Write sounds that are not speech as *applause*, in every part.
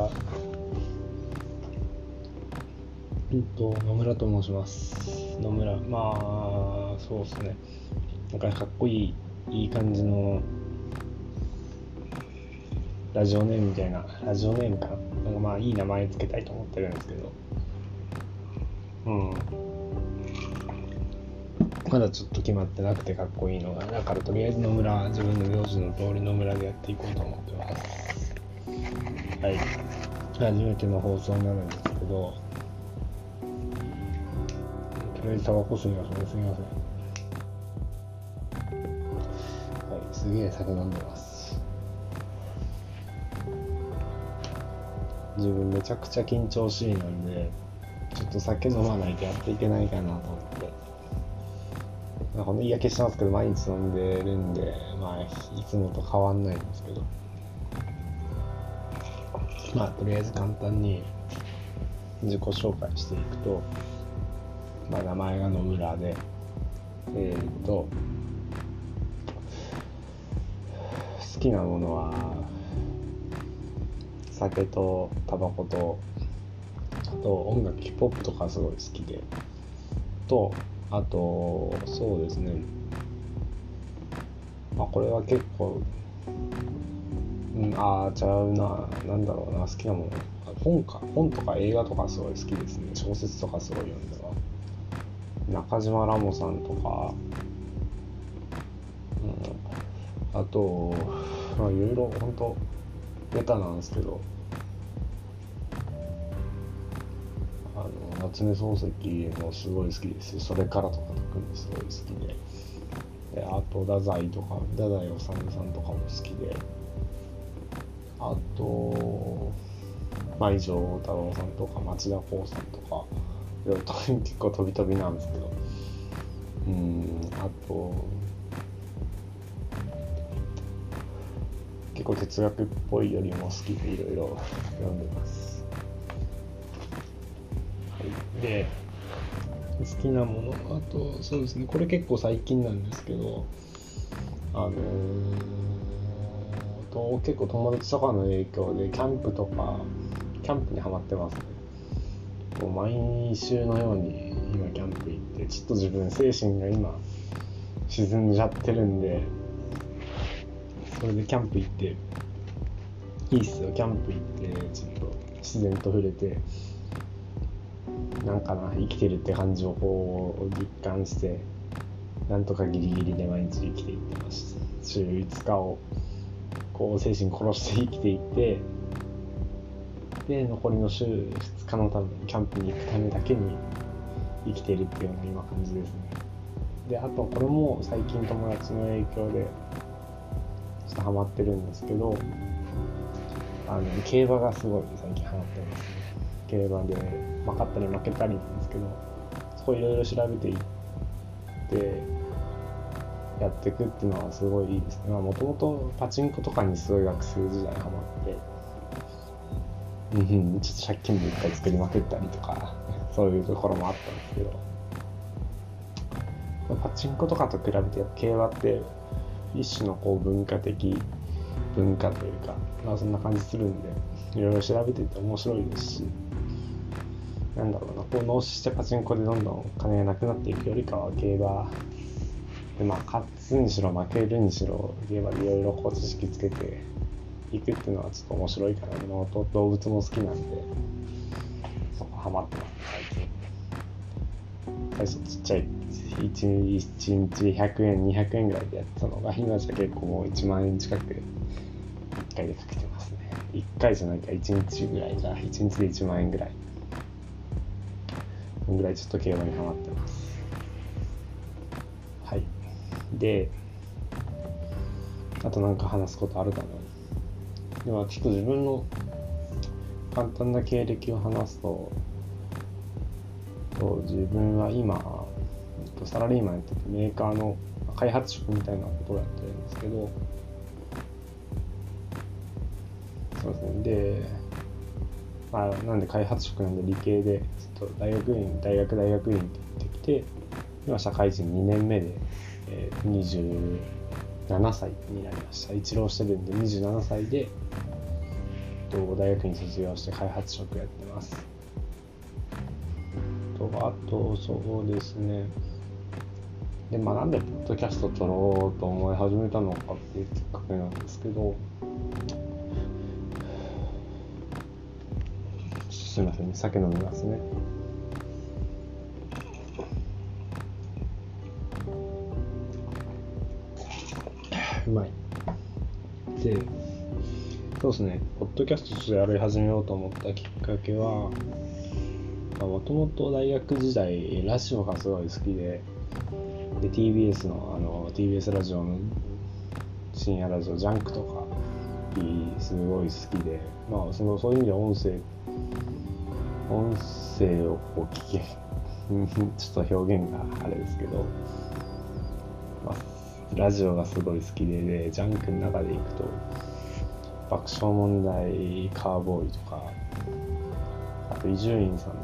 は。えっと、野村と申します。野村、まあ、そうですね。なんかかっこいい、いい感じの、ラジオネームみたいな、ラジオネームかな。なんかまあ、いい名前つけたいと思ってるんですけど、うん。まだちょっと決まってなくてかっこいいのが、だからとりあえず野村、自分の名字の通り野村でやっていこうと思ってます。はい。初めての放送になるんですけど、とりあえずタバコ吸いますね、すみません。はい、すげえ酒飲んでます。自分めちゃくちゃ緊張しいなんで、ちょっと酒飲まないとやっていけないかなと思って。まあこの嫌気してますけど、毎日飲んでるんで、まあ、いつもと変わんないんですけど。まあ、とりあえず簡単に自己紹介していくと、まあ、名前が野村で、えー、っと、好きなものは、酒とタバコと、あと音楽、ヒップホップとかすごい好きで、と、あと、そうですね、まあ、これは結構、うん、ああ、ちゃうな、なんだろうな、好きなもの。本か、本とか映画とかすごい好きですね。小説とかすごい読んでは。中島ラモさんとか、うん、あと、まあ、いろいろ本当ベタなんですけど、あの、夏目漱石もすごい好きですし、それからとか特にすごい好きで、であと、太宰とか、太宰治さんとかも好きで、と、まあ、以上太郎さんとか町田光さんとか、いろいろと結構飛び飛びなんですけど、うん、あと、結構哲学っぽいよりも好きでいろいろ *laughs* 読んでます。はい、で、好きなもの、あと、そうですね、これ結構最近なんですけど、あのーと結構友達とかの影響でキャンプとかキャンプにはまってますね。もう毎週のように今キャンプ行ってちょっと自分精神が今沈んじゃってるんでそれでキャンプ行っていいっすよ。キャンプ行ってちょっと自然と触れてなんかな生きてるって感じをこう実感してなんとかギリギリで毎日生きていってました週5日をこう精神殺して生きていってで残りの週2日のためにキャンプに行くためだけに生きてるっていうような今感じですね。であとこれも最近友達の影響でちょっとハマってるんですけどあの競馬がすごい最近ハマってますね。競馬で負かったり負けたりなんですけどそこいろいろ調べていってやっていくっていうのはすごいいいですね。もともとパチンコとかにすごい学生時代ハマって、うん、ちょっと借金も一回作りまくったりとか、*laughs* そういうところもあったんですけど、パチンコとかと比べて競馬って一種のこう文化的文化というか、まあそんな感じするんで、いろいろ調べてて面白いですし、なんだろうな、こう脳死してパチンコでどんどん金がなくなっていくよりかは競馬でまあ、勝つにしろ負けるにしろゲームでいろいろこう知識つけていくっていうのはちょっと面白いかなと動物も好きなんでそこハマってます。最近最初ちっちゃい 1, 1日100円200円ぐらいでやってたのが今じゃ結構もう1万円近く1回でかけてますね。1回じゃないか1日ぐらいが1日で1万円ぐらい。ぐらいちょっと競馬にハマってます。はい。で、あとなんか話すことあるかな。では、ちょっと自分の簡単な経歴を話すと、と自分は今、サラリーマンやっててメーカーの開発職みたいなことをやってるんですけど、そうですね。で、まあ、なんで開発職なんで理系で、ちょっと大学院、大学大学院って言ってきて、今社会人2年目で、えー、27歳になりました。一浪してるんで27歳で、と、大学院卒業して開発職やってます。と、あと、そうですね。で、まあ、なんでポッドキャスト撮ろうと思い始めたのかっていうきっかけなんですけど、すみません、酒飲みますね。で、そうですね、ポッドキャストちょっとやり始めようと思ったきっかけは、もともと大学時代、ラジオがすごい好きで、で、TBS の、あの、TBS ラジオの深夜ラジオ、ジャンクとか、すごい好きで、まあ、その、そういう意味では音声、音声をこう聞け、*laughs* ちょっと表現があれですけど、ラジオがすごい好きで、で、ジャンクの中でいくと、爆笑問題カーボーイとかあと伊集院さんの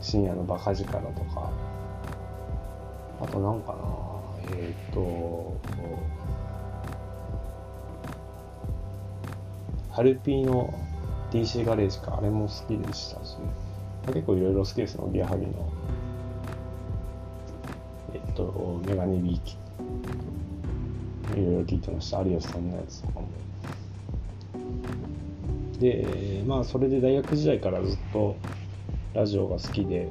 深夜のバカ力とかあとなんかなえっ、とハルピーの DC ガレージかあれも好きでしたし結構いろいろ好きですよギアハギの。とメガネビーキいろいろ聞いてました。有吉さんのやつとかも。で、まあ、それで大学時代からずっとラジオが好きで、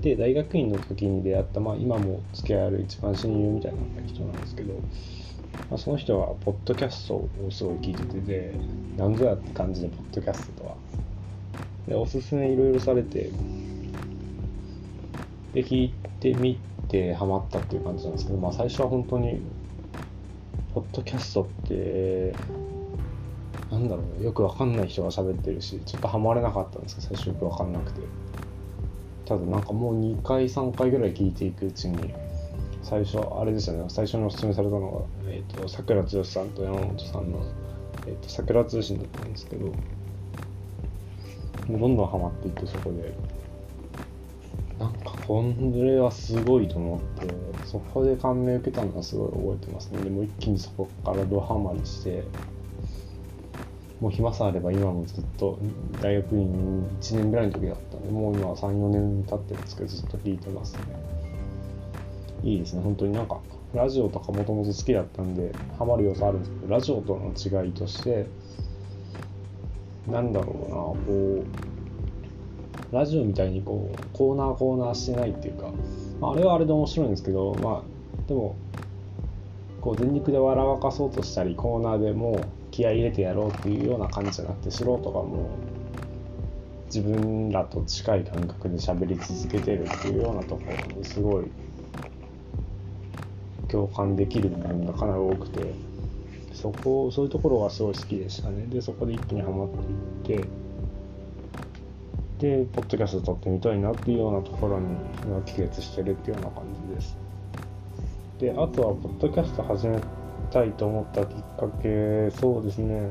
で、大学院の時に出会った、まあ、今も付き合いある一番親友みたいな人なんですけど、まあ、その人は、ポッドキャストをすごい聞いててで、なんぞやって感じで、ポッドキャストとは。で、おすすめいろいろされて、で、聞いてみて、ハマったっていう感じなんですけど、まあ、最初は本当にポッドキャストって、なんだろう、よくわかんない人が喋ってるし、ちょっとハマれなかったんですけど、最初よくわかんなくて。ただなんかもう2回、3回ぐらい聞いていくうちに、最初、あれですよね、最初にお勧めされたのが、えっ、ー、と、桜剛さんと山本さんの、えっ、ー、と、桜通信だったんですけど、もうどんどんハマっていって、そこで、これはすごいと思ってそこで感銘受けたのはすごい覚えてますね。でも一気にそこからドハマりしてもう暇さあれば今もずっと大学院1年ぐらいの時だったんでもう今は34年経ってますけどずっと聞いてますね。いいですね。本当になんかラジオとかもともと好きだったんでハマる要素あるんですけどラジオとの違いとしてなんだろうなこうラジオみたいにこうコーナーコーナーしてないっていうか、まあ、あれはあれで面白いんですけどまあでもこう全力で笑わかそうとしたりコーナーでも気合い入れてやろうっていうような感じじゃなくて素人がもう自分らと近い感覚で喋り続けてるっていうようなところにすごい共感できる部分がかなり多くてそこそういうところがすごい好きでしたね。でそこで一気にはまっていってで、ポッドキャスト撮ってみたいなっていうようなところに帰結してるっていうような感じです。で、あとは、ポッドキャスト始めたいと思ったきっかけ、そうですね。え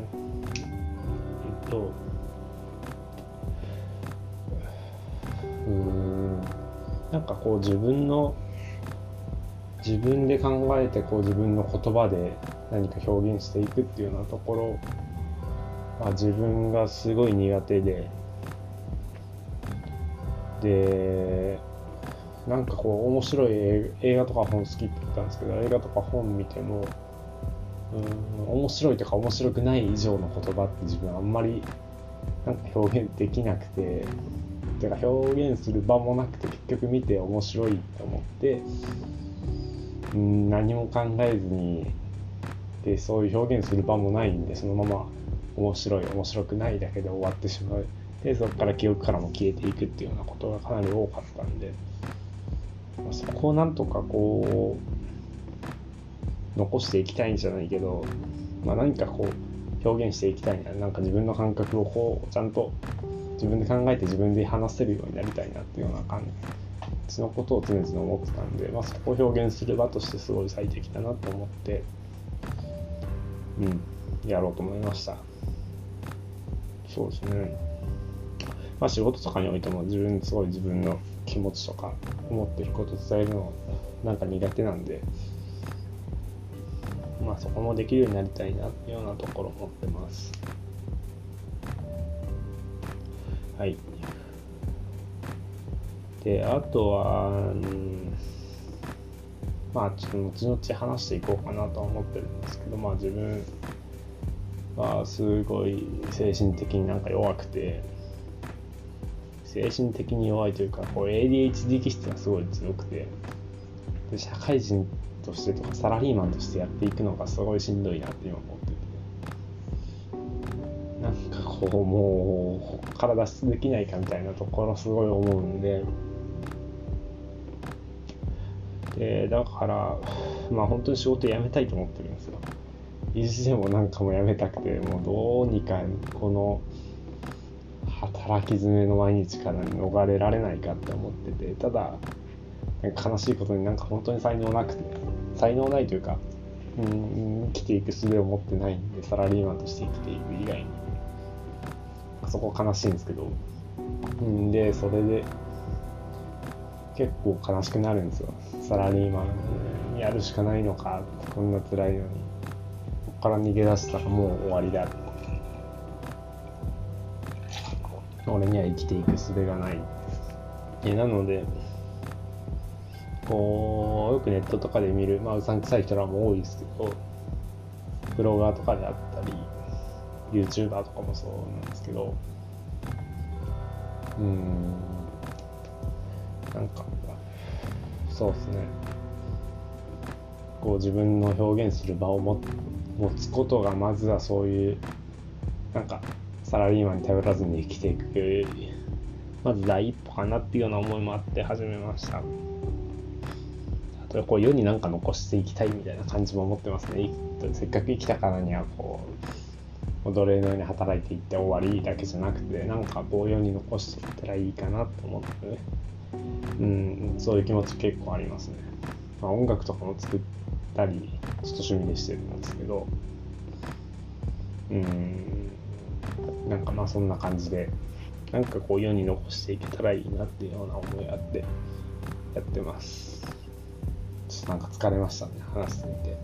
っと、うん、なんかこう自分の、自分で考えてこう自分の言葉で何か表現していくっていうようなところ、まあ、自分がすごい苦手で、でなんかこう面白い映画とか本好きって言ったんですけど映画とか本見てもうん面白いとか面白くない以上の言葉って自分あんまりなんか表現できなくててか表現する場もなくて結局見て面白いと思ってうん何も考えずにでそういう表現する場もないんでそのまま面白い面白くないだけで終わってしまう。でそこから記憶からも消えていくっていうようなことがかなり多かったんで、まあ、そこをなんとかこう残していきたいんじゃないけど、まあ、何かこう表現していきたいななんか自分の感覚をこうちゃんと自分で考えて自分で話せるようになりたいなっていうような感じのことを常々思ってたんで、まあ、そこを表現する場としてすごい最適だなと思ってうんやろうと思いました。そうですね。まあ、仕事とかにおいても自分すごい自分の気持ちとか思ってること伝えるのなんか苦手なんで、まあ、そこもできるようになりたいなっていうようなところを思ってます。はい。で、あとは、うん、まあ、ちょっと後々話していこうかなとは思ってるんですけど、まあ、自分はすごい精神的になんか弱くて、精神的に弱いというか、こう ADHD 気質がすごい強くて、で社会人としてとかサラリーマンとしてやっていくのがすごいしんどいなって今思ってて。なんかこうもう体脱出できないかみたいなところすごい思うんで。でだからまあ本当に仕事辞めたいと思ってるんですよ。意地でもなんかも辞めたくてもうどうにかこの働き詰めの毎日から逃れられないかって思っててただ悲しいことになんか本当に才能なくて才能ないというかうん生きていく術を持ってないんでサラリーマンとして生きていく以外に。そこ悲しいんですけどうんでそれで結構悲しくなるんですよ。サラリーマンやるしかないのかこんな辛いのに。ここから逃げ出したらもう終わりだ。って俺には生きていく術がない。えなのでこうよくネットとかで見る、まあ、うさんくさい人らも多いですけどブロガーとかであったり YouTuber とかもそうなんですけどうんなんかそうですね。こう自分の表現する場を持つことがまずはそういうなんかサラリーマンに頼らずに生きていくまず第一歩かなっていうような思いもあって始めました。こう世に何か残していきたいみたいな感じも思ってますね。せっかく生きたからにはこう奴隷のように働いていって終わりだけじゃなくてなんかこう世に残していったらいいかなと思って。ねうんそういう気持ち結構ありますね、まあ、音楽とかも作ったりちょっと趣味でしてるんですけど。うん。なんかまあそんな感じでなんかこう世に残していけたらいいなっていうような思いがあってやってます。ちょっとなんか疲れましたね話してみて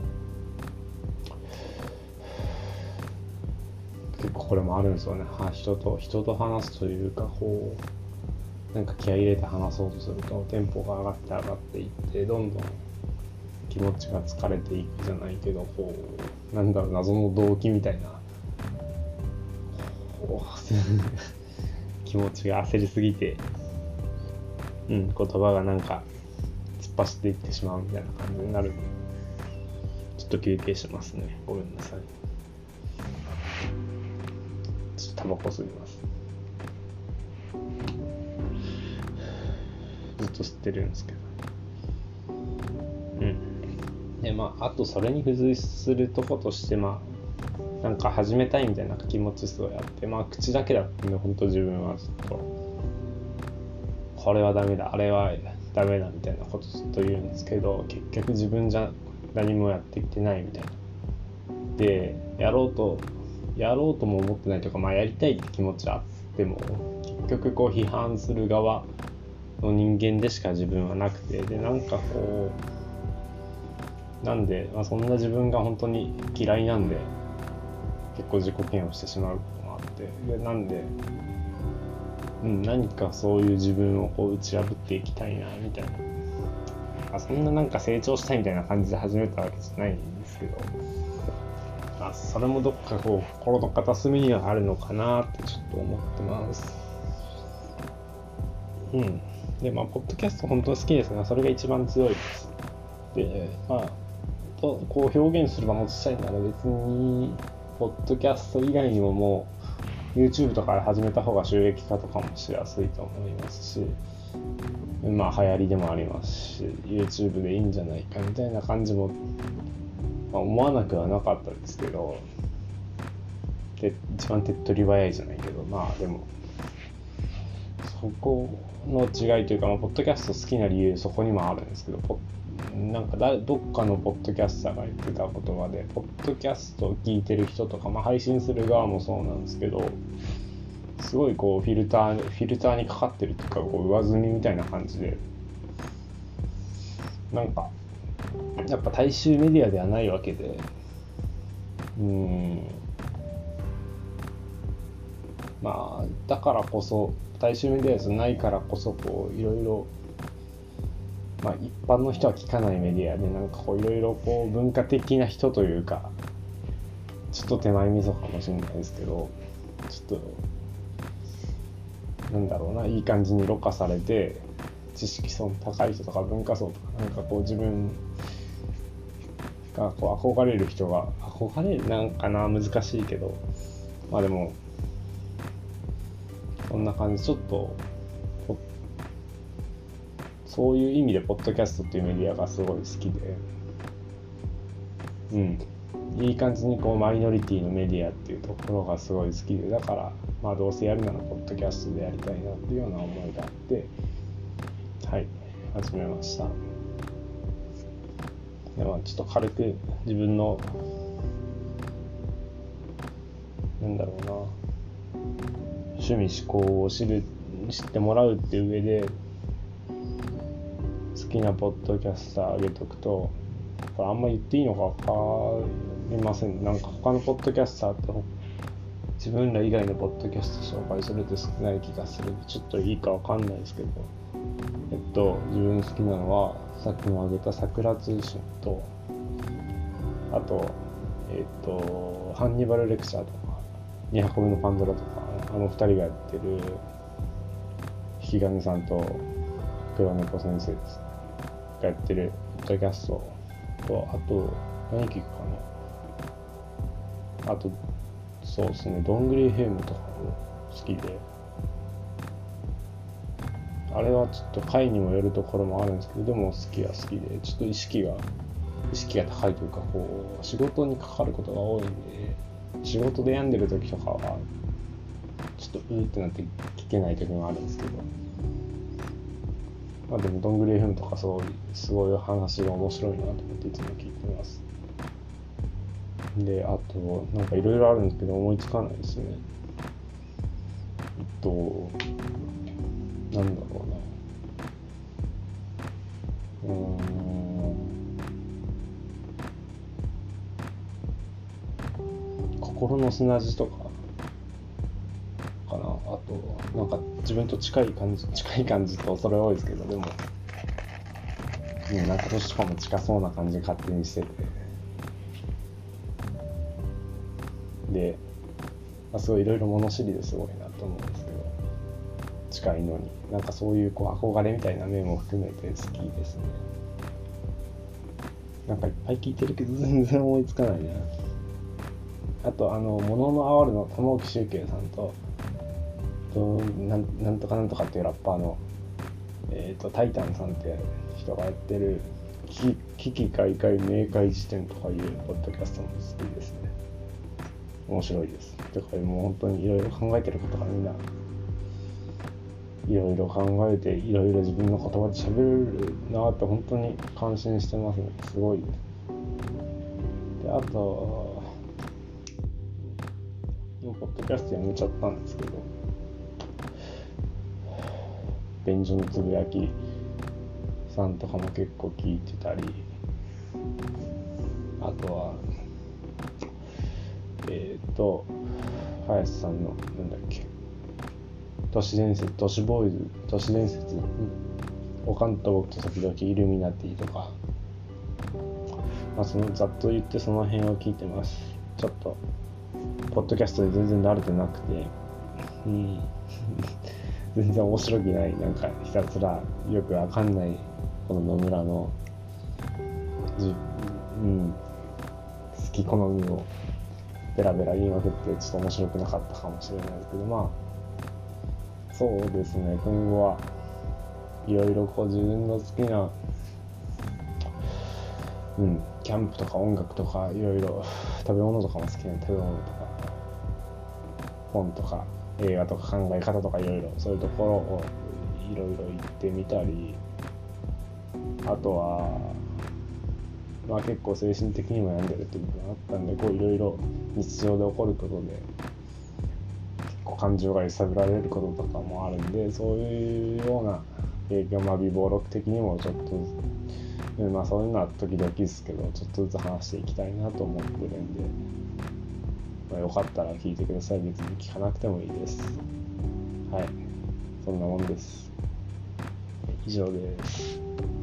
結構これもあるんですよね人と人と話すというかこうなんか気合い入れて話そうとするとテンポが上がって上がっていってどんどん気持ちが疲れていくじゃないけどこうなんだろう謎の動機みたいな *laughs* 気持ちが焦りすぎてうん言葉がなんか突っ走っていってしまうみたいな感じになる、ちょっと休憩しますね。ごめんなさい。ちょっとタバコ吸います。ずっと吸ってるんですけど。うん。で、まあ、あとそれに付随するとことして、まあ、なんか始めたいみたいな気持ちすごいあって、まあ、口だけだったんで、本当自分はちょっと、これはダメだ、あれはダメだみたいなことずっと言うんですけど結局自分じゃ何もやってきてないみたいな。でやろうとやろうとも思ってないというかまあやりたいって気持ちはあっても結局こう批判する側の人間でしか自分はなくてでなんかこうなんで、まあ、そんな自分が本当に嫌いなんで結構自己嫌悪してしまうこともあってでなんでうん、何かそういう自分をこう打ち破っていきたいなみたいな。あそんななんか成長したいみたいな感じで始めたわけじゃないんですけど。あそれもどっかこう心の片隅にはあるのかなってちょっと思ってます。うん。でまあポッドキャスト本当に好きですがそれが一番強いです。でまあとこう表現する場持ちたいなら別にポッドキャスト以外にももう YouTube とかで始めた方が収益化とかもしやすいと思いますし、まあ流行りでもありますし、YouTube でいいんじゃないかみたいな感じも、まあ、思わなくはなかったですけど、で一番手っ取り早いじゃないけど、まあでも、そこの違いというか、まあ、ポッドキャスト好きな理由そこにもあるんですけど、なんかだどっかのポッドキャスターが言ってた言葉で、ポッドキャストを聞いてる人とか、まあ、配信する側もそうなんですけど、すごいこうフィルター、フィルターにかかってるっていうか、こう上積みみたいな感じで、なんか、やっぱ大衆メディアではないわけで、うん。まあだからこそ大衆メディアじゃないからこそこういろいろまあ一般の人は聞かないメディアでなんかこういろいろこう文化的な人というかちょっと手前味噌かもしれないですけどちょっとなんだろうないい感じにろ過されて知識層の高い人とか文化層とかなんかこう自分がこう憧れる人が憧れるなんかな難しいけどまあでもそんな感じちょっとそういう意味でポッドキャストっていうメディアがすごい好きで。うん。いい感じにこうマイノリティのメディアっていうところがすごい好きで。だからまあどうせやるならポッドキャストでやりたいなっていうような思いがあってはい。始めました。でまあちょっと軽く自分のなんだろうな。趣味思考を知る知ってもらうっていう上で好きなポッドキャスターあげとくとこれあんま言っていいのか分かりません。なんか他のポッドキャスターって自分ら以外のポッドキャスト紹介すると少ない気がするんでちょっといいか分かんないですけど。えっと自分好きなのはさっきも挙げた桜通信とあとえっとハンニバルレクチャーとか2箱目のパンドラとかあの2人がやってる引き金さんと黒猫先生ですがやってるポッドキャストとあと何聞くかな。あとそうですねどんぐり FM とかも好きで。あれはちょっと回にもよるところもあるんですけどでも好きは好きで。ちょっと意識が意識が高いというかこう仕事にかかることが多いんで仕事で病んでる時とかはちょっとうーってなって聞けない時もあるんですけど。まあでもどんぐり FM とかすごいすごい話が面白いなと思っていつも聞いてます。であとなんかいろいろあるんですけど思いつかないですね。えっとなんだろうな。うん。心の砂地とか。なんか自分と近い感じ *laughs* 近い感じと恐れ多いですけどでもうんなんか年とかも近そうな感じ勝手にしてて。で、まあ、すごいいろいろ物知りですごいなと思うんですけど。近いのに。なんかそういうこう憧れみたいな面も含めて好きですね。なんかいっぱい聞いてるけど全然思いつかないな。あとあの「もののあわる」の玉置周慶さんととなんなんとかなんとかっていうラッパーの、えーと、タイタンさんって人がやってる危機開会明快辞典とかいうポッドキャストも好きですね。面白いです。だからもう本当にいろいろ考えてることがみんないろいろ考えていろいろ自分の言葉で喋るなって本当に感心してますね。すごい。ですあともポッドキャストやめちゃったんですけど。便所のつぶやきさんとかも結構聞いてたりあとはえっ、ー、と林さんのなんだっけ都市伝説都市ボーイズ都市伝説おかんと僕と時々イルミナティとかまあそのざっと言ってその辺を聞いてます。ちょっとポッドキャストで全然慣れてなくてうん。全然面白くないなんかひたすらよくわかんないこの野村のじ、うん、好き好みをベラベラ言いまくってちょっと面白くなかったかもしれないですけどまあそうですね。今後はいろいろこう自分の好きなうんキャンプとか音楽とかいろいろ食べ物とかも好きな食べ物とか本とか映画とか考え方とかいろいろそういうところをいろいろ行ってみたりあとはまあ結構精神的にも病んでるっていうのがあったんでこういろいろ日常で起こることで結構感情が揺さぶられることとかもあるんでそういうような影響まあ微暴録的にもちょっとまあそういうのは時々ですけどちょっとずつ話していきたいなと思ってるんで、まあ、よかったら聞いてください。別に聞かなくてもいいです。はい。そんなもんです。以上です。